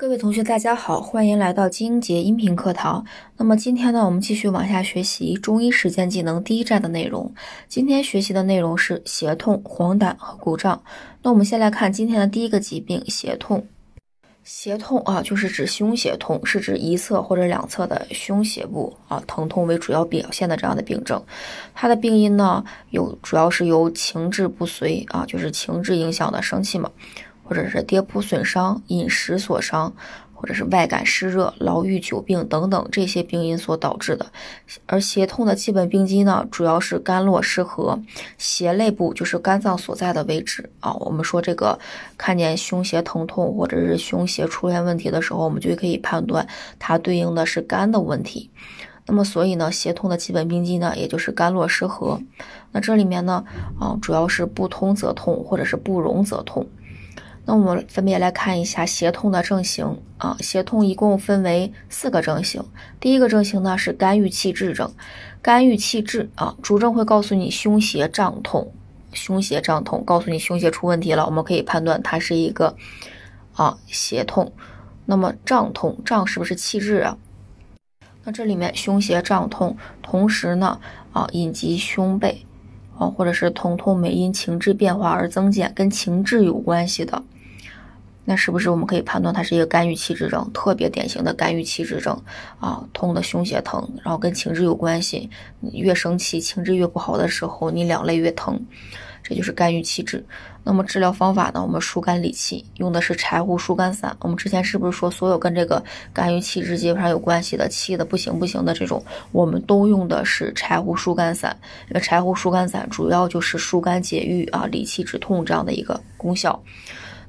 各位同学，大家好，欢迎来到金英杰音频课堂。那么今天呢，我们继续往下学习中医实践技能第一站的内容。今天学习的内容是胁痛、黄疸和鼓胀。那我们先来看今天的第一个疾病——胁痛。胁痛啊，就是指胸胁痛，是指一侧或者两侧的胸胁部啊疼痛为主要表现的这样的病症。它的病因呢，有主要是由情志不遂啊，就是情志影响的生气嘛。或者是跌扑损伤、饮食所伤，或者是外感湿热、劳郁久病等等这些病因所导致的。而胁痛的基本病机呢，主要是肝络失和，胁肋部就是肝脏所在的位置啊。我们说这个看见胸胁疼痛或者是胸胁出现问题的时候，我们就可以判断它对应的是肝的问题。那么所以呢，胁痛的基本病机呢，也就是肝络失和。那这里面呢，啊，主要是不通则痛，或者是不溶则痛。那我们分别来看一下胁痛的症型啊，胁痛一共分为四个症型。第一个症型呢是肝郁气滞症，肝郁气滞啊，主症会告诉你胸胁胀痛，胸胁胀痛，告诉你胸胁出问题了，我们可以判断它是一个啊胁痛。那么胀痛，胀是不是气滞啊？那这里面胸胁胀痛，同时呢啊隐及胸背啊，或者是疼痛没因情志变化而增减，跟情志有关系的。那是不是我们可以判断它是一个肝郁气滞症，特别典型的肝郁气滞症啊？痛的胸胁疼，然后跟情志有关系，越生气，情志越不好的时候，你两肋越疼，这就是肝郁气滞。那么治疗方法呢？我们疏肝理气，用的是柴胡疏肝散。我们之前是不是说，所有跟这个肝郁气滞基本上有关系的，气的不行不行的这种，我们都用的是柴胡疏肝散。因为柴胡疏肝散主要就是疏肝解郁啊，理气止痛这样的一个功效。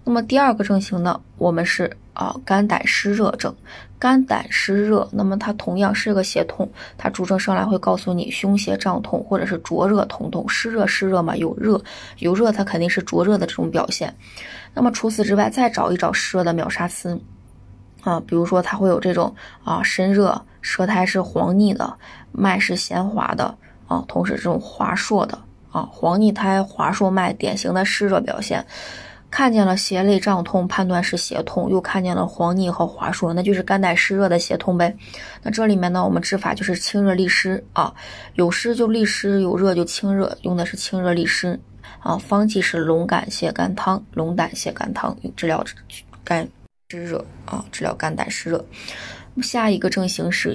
那么第二个症型呢，我们是啊肝胆湿热症，肝胆湿热，那么它同样是个胁痛，它主症上来会告诉你胸胁胀痛或者是灼热疼痛，湿热湿热嘛，有热有热，它肯定是灼热的这种表现。那么除此之外，再找一找湿热的秒杀词啊，比如说它会有这种啊身热，舌苔是黄腻的，脉是弦滑的啊，同时这种滑硕的啊黄腻苔滑硕脉，典型的湿热表现。看见了胁肋胀痛，判断是胁痛；又看见了黄腻和滑数，那就是肝胆湿热的胁痛呗。那这里面呢，我们治法就是清热利湿啊，有湿就利湿，有热就清热，用的是清热利湿啊。方剂是龙胆泻肝汤，龙胆泻肝汤治疗肝湿热啊，治疗肝胆湿热。下一个症型是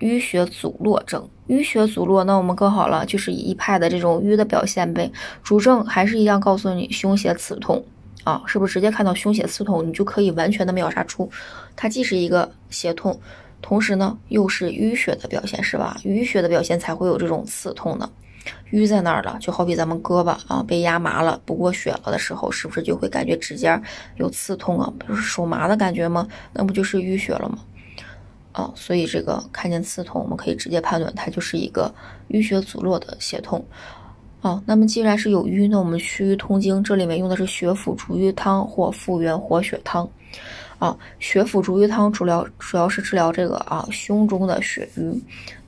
淤血阻络症，淤血阻络，那我们更好了，就是一派的这种瘀的表现呗。主症还是一样，告诉你胸胁刺痛。啊，是不是直接看到胸胁刺痛，你就可以完全的秒杀出，它既是一个胁痛，同时呢又是淤血的表现，是吧？淤血的表现才会有这种刺痛的，淤在那儿了，就好比咱们胳膊啊被压麻了，不过血了的时候，是不是就会感觉指尖有刺痛啊？不是手麻的感觉吗？那不就是淤血了吗？啊，所以这个看见刺痛，我们可以直接判断它就是一个淤血阻络的胁痛。哦，那么既然是有瘀，那我们祛瘀通经，这里面用的是血府逐瘀汤或复原活血汤。啊，血府逐瘀汤主疗主要是治疗这个啊胸中的血瘀。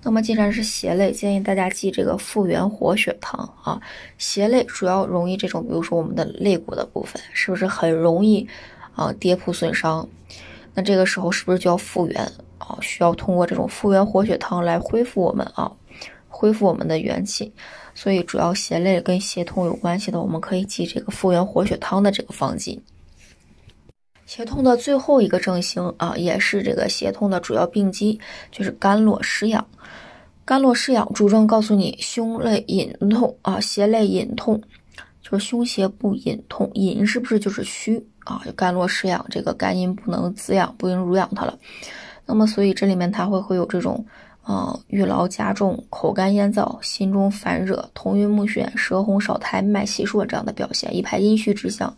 那么既然是胁肋，建议大家记这个复原活血汤啊。胁肋主要容易这种，比如说我们的肋骨的部分，是不是很容易啊跌扑损伤？那这个时候是不是就要复原啊？需要通过这种复原活血汤来恢复我们啊，恢复我们的元气。所以主要胁肋跟胁痛有关系的，我们可以记这个复原活血汤的这个方剂。胁痛的最后一个症型啊，也是这个胁痛的主要病机，就是肝络失养。肝络失养主症告诉你胸肋隐痛啊，胁肋隐痛，就是胸胁部隐痛，隐是不是就是虚啊？就肝络失养，这个肝阴不能滋养，不能濡养它了。那么所以这里面它会会有这种。啊，郁劳加重，口干咽燥，心中烦热，头晕目眩，舌红少苔，脉细数这样的表现，一派阴虚之象。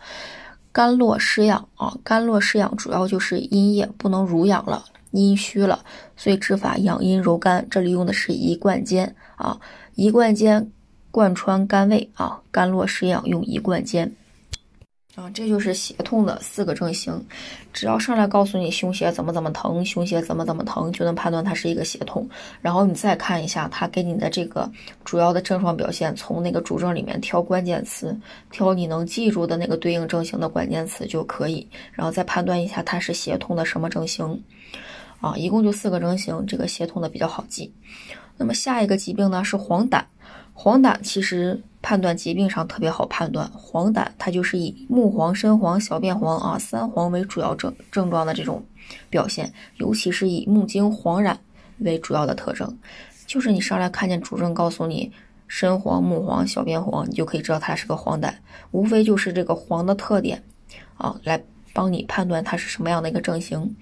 肝络失养啊，肝络失养主要就是阴液不能濡养了，阴虚了，所以治法养阴柔肝。这里用的是一贯煎啊，一贯煎贯穿肝胃啊，肝络失养用一贯煎。啊，这就是胁痛的四个症型。只要上来告诉你胸胁怎么怎么疼，胸胁怎么怎么疼，就能判断它是一个胁痛。然后你再看一下他给你的这个主要的症状表现，从那个主症里面挑关键词，挑你能记住的那个对应症型的关键词就可以。然后再判断一下它是胁痛的什么症型。啊，一共就四个症型，这个血痛的比较好记。那么下一个疾病呢是黄疸。黄疸其实判断疾病上特别好判断，黄疸它就是以目黄、身黄、小便黄啊三黄为主要症症状的这种表现，尤其是以目睛黄染为主要的特征。就是你上来看见主症告诉你身黄、目黄、小便黄，你就可以知道它是个黄疸，无非就是这个黄的特点啊，来帮你判断它是什么样的一个症型。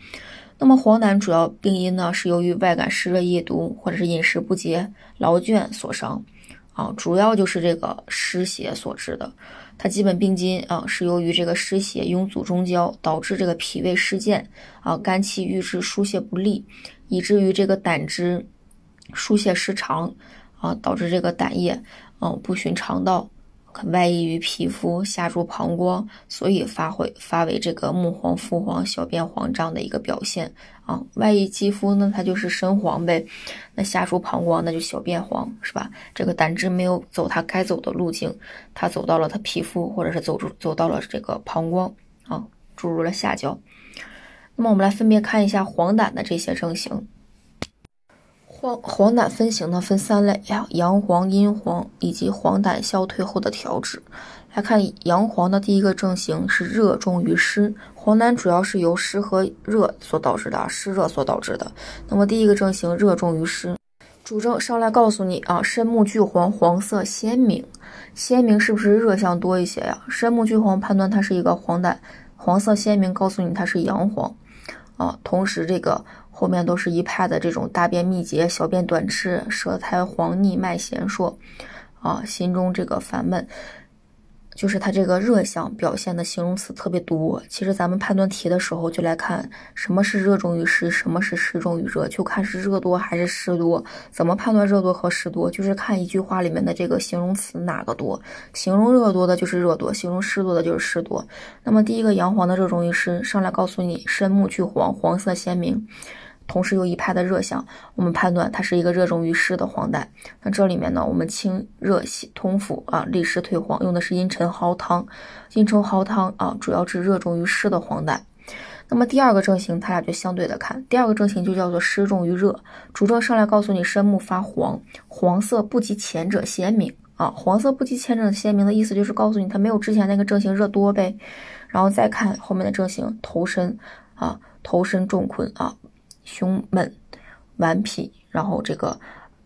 那么黄疸主要病因呢是由于外感湿热易毒或者是饮食不节、劳倦所伤。啊，主要就是这个湿邪所致的，它基本病因啊是由于这个湿邪拥阻中焦，导致这个脾胃失健啊，肝气郁滞，疏泄不利，以至于这个胆汁疏泄失常啊，导致这个胆液嗯不循肠道。外溢于皮肤，下注膀胱，所以发会发为这个目黄、腹黄、小便黄这样的一个表现啊。外溢肌肤呢，它就是身黄呗；那下注膀胱，那就小便黄，是吧？这个胆汁没有走它该走的路径，它走到了它皮肤，或者是走出走到了这个膀胱啊，注入了下焦。那么我们来分别看一下黄疸的这些症型。黄黄疸分型呢，分三类呀：阳黄、阴黄以及黄疸消退后的调治。来看阳黄的第一个症型是热重于湿，黄疸主要是由湿和热所导致的，湿热所导致的。那么第一个症型热重于湿，主症上来告诉你啊，深目巨黄，黄色鲜明，鲜明是不是热象多一些呀？深目巨黄判断它是一个黄疸，黄色鲜明告诉你它是阳黄啊，同时这个。后面都是一派的这种大便秘结、小便短赤、舌苔黄腻、脉弦数，啊，心中这个烦闷，就是它这个热象表现的形容词特别多。其实咱们判断题的时候就来看什么是热重于湿，什么是湿重于热，就看是热多还是湿多。怎么判断热多和湿多？就是看一句话里面的这个形容词哪个多，形容热多的就是热多，形容湿多的就是湿多。那么第一个阳黄的热重于湿，上来告诉你深目去黄，黄色鲜明。同时又一派的热象，我们判断它是一个热重于湿的黄疸。那这里面呢，我们清热泻通腑啊，利湿退黄，用的是茵陈蒿汤。茵陈蒿汤啊，主要治热重于湿的黄疸。那么第二个症型，它俩就相对的看。第二个症型就叫做湿重于热，主症上来告诉你深目发黄，黄色不及前者鲜明啊。黄色不及前者鲜明的意思就是告诉你它没有之前那个症型热多呗。然后再看后面的症型，头身啊，头身重困啊。胸闷、顽皮，然后这个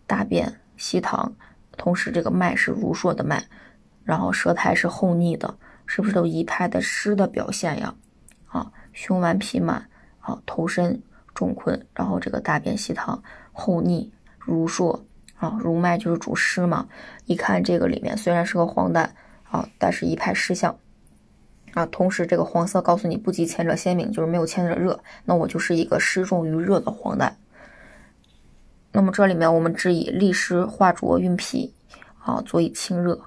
大便稀溏，同时这个脉是如数的脉，然后舌苔是厚腻的，是不是都一派的湿的表现呀？啊，胸顽皮满，啊，头身重困，然后这个大便稀溏、厚腻、如数，啊，如脉就是主湿嘛。一看这个里面虽然是个黄疸，啊，但是一派湿象。啊，同时这个黄色告诉你不及前者鲜明，就是没有前者热，那我就是一个湿重于热的黄疸。那么这里面我们只以利湿化浊运脾，啊，佐以清热，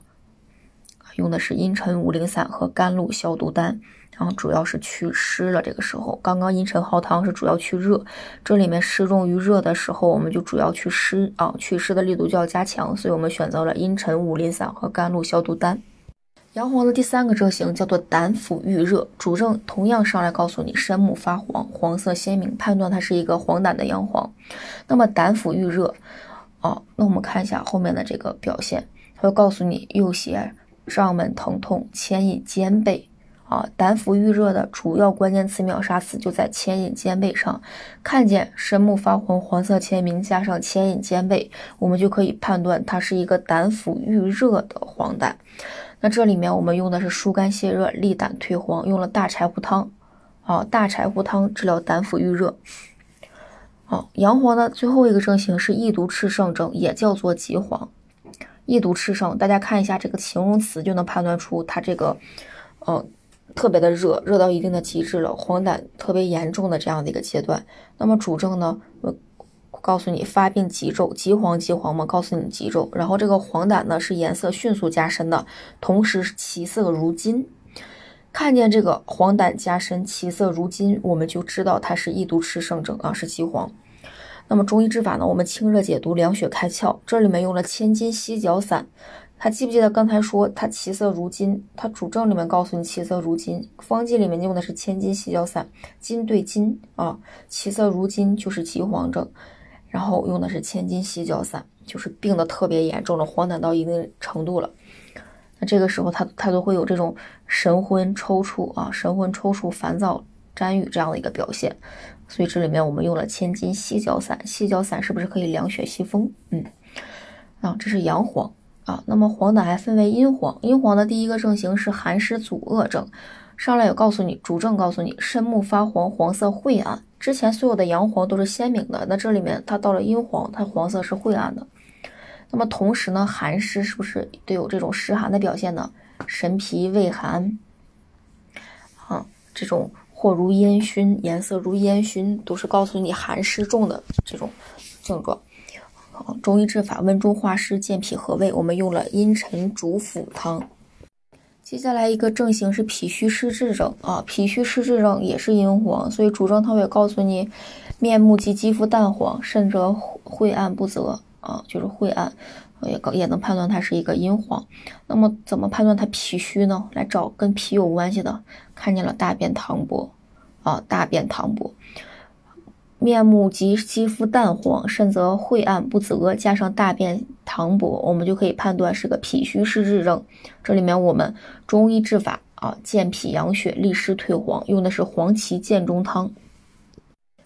用的是茵陈五苓散和甘露消毒丹，然后主要是祛湿了。这个时候，刚刚茵陈蒿汤是主要去热，这里面湿重于热的时候，我们就主要去湿啊，祛湿的力度就要加强，所以我们选择了茵陈五苓散和甘露消毒丹。阳黄的第三个症型叫做胆腑郁热，主症同样上来告诉你深目发黄，黄色鲜明，判断它是一个黄疸的阳黄。那么胆腑郁热，哦，那我们看一下后面的这个表现，它会告诉你右胁胀闷疼痛，牵引肩背。啊，胆腑郁热的主要关键词秒杀词就在牵引肩背上，看见深目发黄，黄色签名加上牵引肩背，我们就可以判断它是一个胆腑郁热的黄疸。那这里面我们用的是疏肝泻热、利胆退黄，用了大柴胡汤，啊，大柴胡汤治疗胆腑郁热。好，阳黄的最后一个症型是易毒炽盛症，也叫做急黄。易毒炽盛，大家看一下这个形容词就能判断出它这个，呃，特别的热，热到一定的极致了，黄疸特别严重的这样的一个阶段。那么主症呢？告诉你发病急骤，急黄急黄嘛，告诉你急骤。然后这个黄疸呢是颜色迅速加深的，同时其色如金。看见这个黄疸加深，其色如金，我们就知道它是易毒炽盛症啊，是急黄。那么中医治法呢，我们清热解毒、凉血开窍，这里面用了千金犀角散。还记不记得刚才说它其色如金？它主症里面告诉你其色如金，方剂里面用的是千金细胶散，金对金啊，其色如金就是急黄症，然后用的是千金细角散，就是病的特别严重了，黄疸到一定程度了，那这个时候他他都会有这种神昏抽搐啊，神昏抽搐、烦躁、沾雨这样的一个表现，所以这里面我们用了千金细角散，细角散是不是可以凉血息风？嗯，啊，这是阳黄。啊，那么黄疸还分为阴黄，阴黄的第一个症型是寒湿阻遏症，上来有告诉你主症，告诉你肾目发黄，黄色晦暗。之前所有的阳黄都是鲜明的，那这里面它到了阴黄，它黄色是晦暗的。那么同时呢，寒湿是不是都有这种湿寒的表现呢？神疲畏寒，啊，这种或如烟熏，颜色如烟熏，都是告诉你寒湿重的这种症状。中医治法温中化湿健脾和胃，我们用了茵陈主辅汤。接下来一个症型是脾虚湿滞症啊，脾虚湿滞症也是阴黄，所以主症它会告诉你面目及肌肤淡黄，甚者晦暗不泽啊，就是晦暗，也也能判断它是一个阴黄。那么怎么判断它脾虚呢？来找跟脾有关系的，看见了大便溏薄啊，大便溏薄。面目及肌肤淡黄，甚则晦暗不泽，加上大便溏薄，我们就可以判断是个脾虚湿滞症。这里面我们中医治法啊，健脾养血、利湿退黄，用的是黄芪健中汤。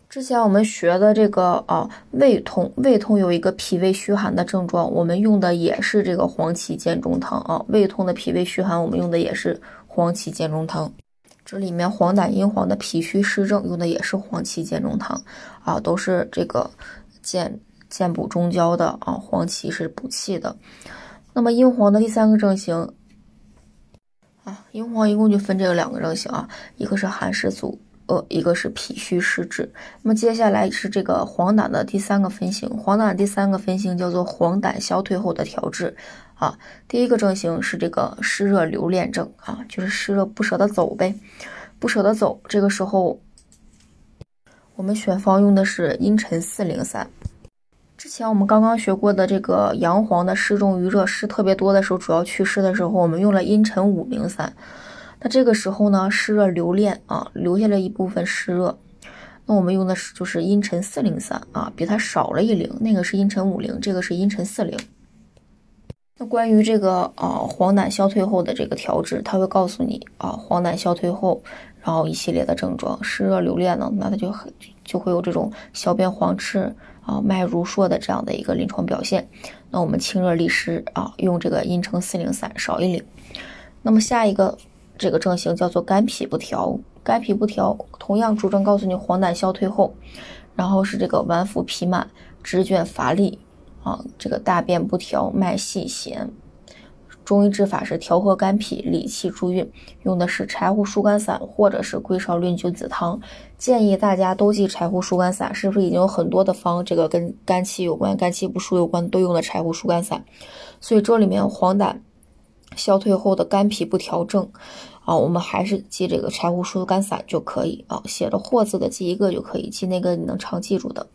之前我们学的这个啊，胃痛，胃痛有一个脾胃虚寒的症状，我们用的也是这个黄芪健中汤啊。胃痛的脾胃虚寒，我们用的也是黄芪健中汤。这里面黄疸阴黄的脾虚湿症用的也是黄芪健中汤，啊，都是这个健健补中焦的啊，黄芪是补气的。那么阴黄的第三个症型，啊，阴黄一共就分这个两个症型啊，一个是寒湿阻呃，一个是脾虚湿滞。那么接下来是这个黄疸的第三个分型，黄疸第三个分型叫做黄疸消退后的调治。啊，第一个症型是这个湿热留恋症啊，就是湿热不舍得走呗，不舍得走。这个时候，我们选方用的是茵陈四零散。之前我们刚刚学过的这个阳黄的湿重于热，湿特别多的时候，主要祛湿的时候，我们用了茵陈五零散。那这个时候呢，湿热留恋啊，留下了一部分湿热，那我们用的是就是茵陈四零散啊，比它少了一零，那个是茵陈五零，这个是茵陈四零。那关于这个啊黄疸消退后的这个调治，他会告诉你啊黄疸消退后，然后一系列的症状，湿热留恋呢，那他就很就会有这种小便黄赤啊脉如数的这样的一个临床表现。那我们清热利湿啊，用这个茵陈四零散少一零。那么下一个这个症型叫做肝脾不调，肝脾不调同样主症告诉你黄疸消退后，然后是这个脘腹痞满、肢倦乏力。啊，这个大便不调，脉细弦。中医治法是调和肝脾，理气助运，用的是柴胡疏肝散或者是归芍论君子汤。建议大家都记柴胡疏肝散，是不是已经有很多的方，这个跟肝气有关、肝气不舒有关，都用的柴胡疏肝散？所以这里面黄疸消退后的肝脾不调症，啊，我们还是记这个柴胡疏肝散就可以啊，写着“或”字的记一个就可以，记那个你能常记住的。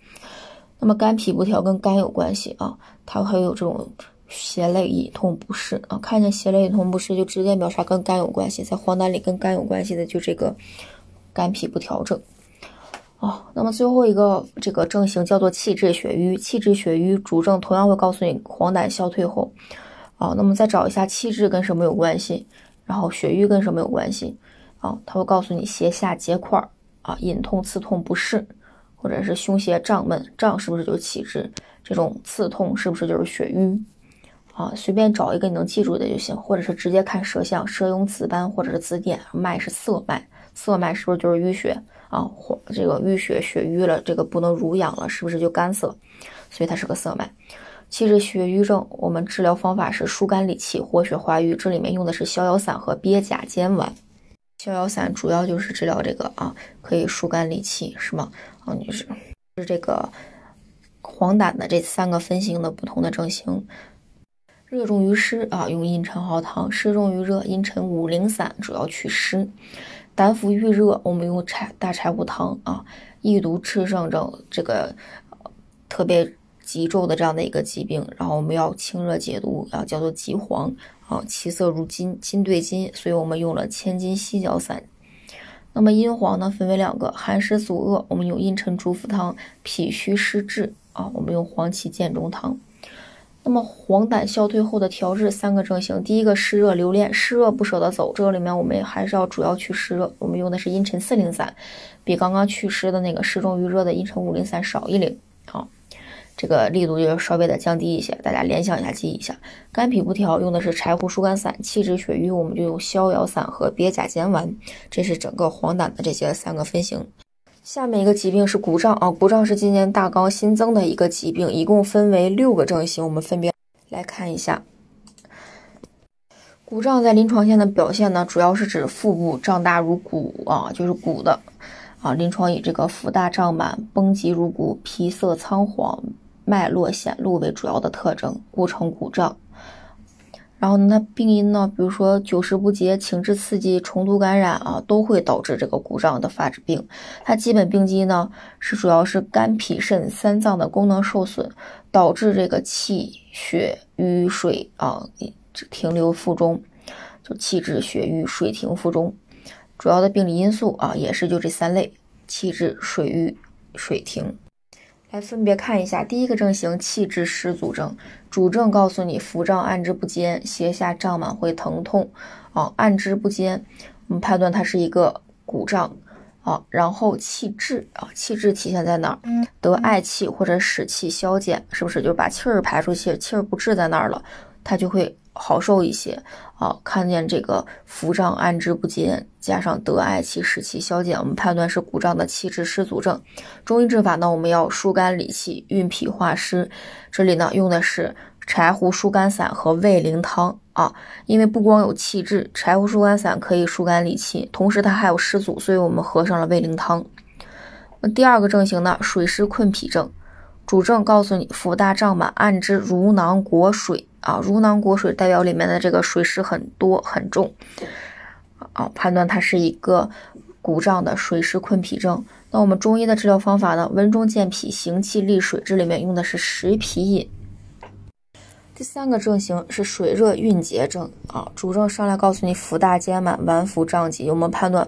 那么肝脾不调跟肝有关系啊，它还有这种胁肋隐痛不适啊，看见胁肋隐痛不适就直接秒杀跟肝有关系，在黄疸里跟肝有关系的就这个肝脾不调症啊。那么最后一个这个症型叫做气滞血瘀，气滞血瘀主症同样会告诉你黄疸消退后啊。那么再找一下气滞跟什么有关系，然后血瘀跟什么有关系啊？他会告诉你胁下结块儿啊，隐痛刺痛不适。或者是胸胁胀闷，胀是不是就是气滞？这种刺痛是不是就是血瘀？啊，随便找一个你能记住的就行，或者是直接看舌象，舌有紫斑或者是紫点，脉是涩脉，涩脉是不是就是淤血啊？或这个淤血血瘀了，这个不能濡养了，是不是就干涩？所以它是个涩脉。气滞血瘀症，我们治疗方法是疏肝理气，活血化瘀，这里面用的是逍遥散和鳖甲煎丸。逍遥散主要就是治疗这个啊，可以疏肝理气，是吗？啊，就是是这个黄疸的这三个分型的不同的症型。热重于湿啊，用茵陈蒿汤；湿重于热，茵陈五苓散，主要祛湿。胆腑郁热，我们用柴大柴胡汤啊。易毒炽盛症，这个特别急骤的这样的一个疾病，然后我们要清热解毒，啊，叫做急黄啊，其色如金，金对金，所以我们用了千金犀角散。那么阴黄呢，分为两个，寒湿阻遏，我们用茵陈竹附汤；脾虚湿滞啊，我们用黄芪建中汤。那么黄疸消退后的调治三个症型，第一个湿热留恋，湿热不舍得走，这里面我们还是要主要去湿热，我们用的是茵陈四苓散，比刚刚祛湿的那个湿重于热的茵陈五苓散少一苓，好，这个力度就稍微的降低一些，大家联想一下记一下。肝脾不调用的是柴胡疏肝散，气滞血瘀我们就用逍遥散和鳖甲减丸，这是整个黄疸的这些三个分型。下面一个疾病是鼓胀啊，鼓胀是今年大纲新增的一个疾病，一共分为六个症型，我们分别来看一下。鼓胀在临床线的表现呢，主要是指腹部胀大如鼓啊，就是鼓的啊，临床以这个腹大胀满、绷急如鼓、皮色苍黄、脉络显露为主要的特征，故称鼓胀。然后呢，它病因呢，比如说久食不节、情志刺激、虫毒感染啊，都会导致这个鼓胀的发病。它基本病机呢，是主要是肝脾肾三脏的功能受损，导致这个气血瘀水啊停留腹中，就气滞血瘀水停腹中。主要的病理因素啊，也是就这三类：气滞、水瘀、水停。来分别看一下，第一个症型气滞湿阻症，主症告诉你腹胀按之不坚，胁下胀满会疼痛，啊，按之不坚，我们判断它是一个鼓胀，啊，然后气滞，啊，气滞体现在哪儿？得嗳气或者使气消减，是不是就把气儿排出去，气儿不滞在那儿了，它就会。好受一些啊！看见这个腹胀按之不坚，加上得嗳气使气消减，我们判断是鼓胀的气滞湿阻症。中医治法呢，我们要疏肝理气、运脾化湿。这里呢用的是柴胡疏肝散和味苓汤啊，因为不光有气滞，柴胡疏肝散可以疏肝理气，同时它还有湿阻，所以我们合上了味苓汤。那第二个症型呢，水湿困脾症。主症告诉你腹大胀满，按之如囊裹水啊，如囊裹水代表里面的这个水湿很多很重啊，判断它是一个鼓胀的水湿困脾症。那我们中医的治疗方法呢？温中健脾，行气利水，这里面用的是食脾饮。第三个症型是水热蕴结症啊，主症上来告诉你腹大坚满，脘腹胀急，我们判断。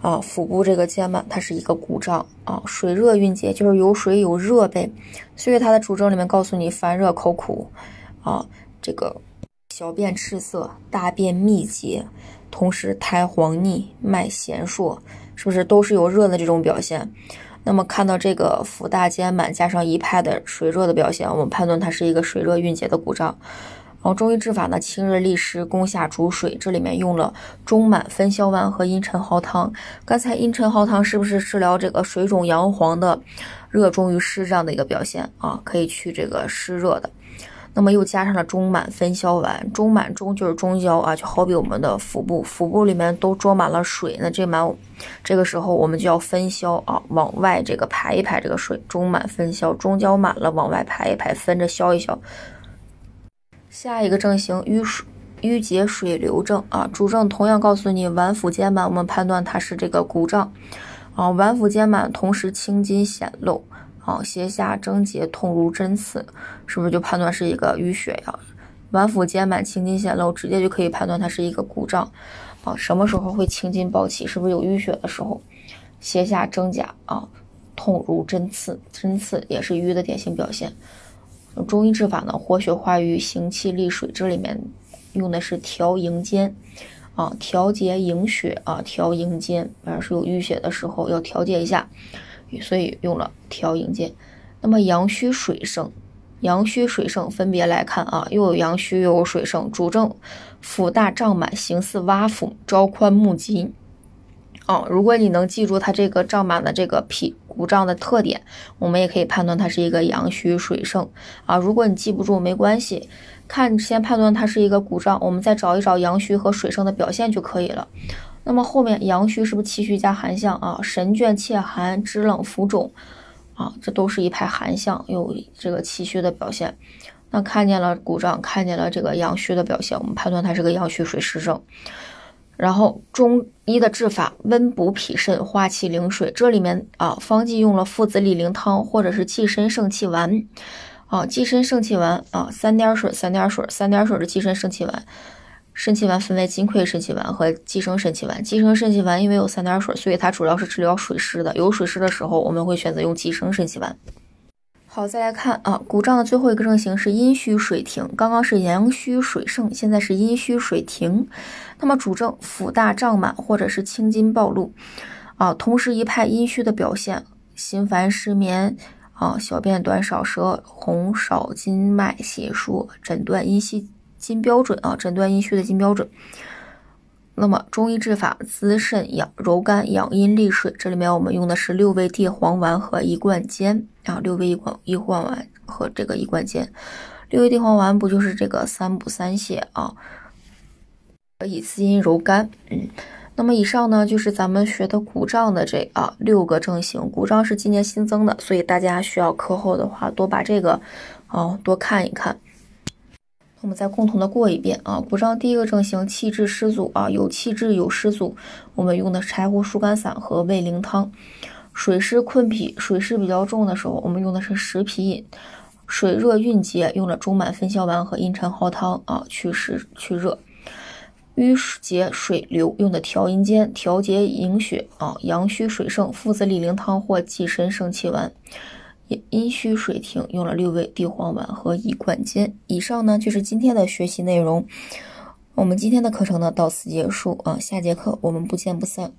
啊，腹部这个坚满，它是一个鼓胀啊，水热蕴结，就是有水有热呗。所以它的主症里面告诉你烦热口苦，啊，这个小便赤色，大便秘结，同时苔黄腻，脉弦数，是不是都是有热的这种表现？那么看到这个腹大坚满加上一派的水热的表现，我们判断它是一个水热蕴结的鼓胀。然后中医治法呢，清热利湿，攻下逐水。这里面用了中满分消丸和茵陈蒿汤。刚才茵陈蒿汤是不是治疗这个水肿阳黄的热衷于湿这样的一个表现啊？可以去这个湿热的。那么又加上了中满分消丸，中满中就是中焦啊，就好比我们的腹部，腹部里面都装满了水，那这满这个时候我们就要分消啊，往外这个排一排这个水，中满分消，中焦满了往外排一排，分着消一消。下一个症型淤水淤结水流症啊，主症同样告诉你脘腹坚满，我们判断它是这个鼓胀啊，脘腹坚满，同时青筋显露啊，胁下症结痛如针刺，是不是就判断是一个淤血呀？脘腹间满，青筋显露，直接就可以判断它是一个鼓胀啊。什么时候会青筋暴起？是不是有淤血的时候？胁下征甲啊，痛如针刺，针刺也是淤的典型表现。中医治法呢，活血化瘀，行气利水，这里面用的是调营间啊，调节营血啊，调营间，反正是有淤血的时候要调节一下，所以用了调营坚。那么阳虚水盛，阳虚水盛分别来看啊，又有阳虚又有水盛，主症腹大胀满，形似蛙腹，招宽目急。哦，如果你能记住它这个胀满的这个脾鼓胀的特点，我们也可以判断它是一个阳虚水盛啊。如果你记不住没关系，看先判断它是一个鼓胀，我们再找一找阳虚和水盛的表现就可以了。那么后面阳虚是不是气虚加寒象啊？神倦怯寒，肢冷浮肿啊，这都是一派寒象，有这个气虚的表现。那看见了鼓胀，看见了这个阳虚的表现，我们判断它是个阳虚水湿症。然后中医的治法，温补脾肾，化气灵水。这里面啊，方剂用了附子理灵汤或者是济参胜气丸。啊，济参胜气丸啊，三点水，三点水，三点水的济参胜气丸。肾气丸分为金匮肾气丸和济生肾气丸。济生肾气丸因为有三点水，所以它主要是治疗水湿的。有水湿的时候，我们会选择用济生肾气丸。好，再来看啊，鼓胀的最后一个症型是阴虚水停，刚刚是阳虚水盛，现在是阴虚水停。那么主症腹大胀满或者是青筋暴露啊，同时一派阴虚的表现，心烦失眠啊，小便短少舌红少筋脉血数，诊断阴虚金标准啊，诊断阴虚的金标准。那么中医治法滋肾养柔肝养阴利水，这里面我们用的是六味地黄丸和一贯煎啊，六味一贯一贯丸和这个一贯煎。六味地黄丸不就是这个三补三泻啊，可以滋阴柔肝。嗯，那么以上呢就是咱们学的鼓胀的这啊六个症型，鼓胀是今年新增的，所以大家需要课后的话多把这个啊多看一看。我们再共同的过一遍啊，鼓胀第一个症型气滞湿阻啊，有气滞有湿阻，我们用的柴胡疏肝散和胃灵汤。水湿困脾，水湿比较重的时候，我们用的是食脾饮。水热蕴结，用了中满分消丸和茵陈蒿汤啊，祛湿去热。瘀结水流，用的调阴煎，调节营血啊。阳虚水盛，附子理灵汤或济神生气丸。阴虚水停，用了六味地黄丸和一罐煎。以上呢就是今天的学习内容。我们今天的课程呢到此结束啊，下节课我们不见不散。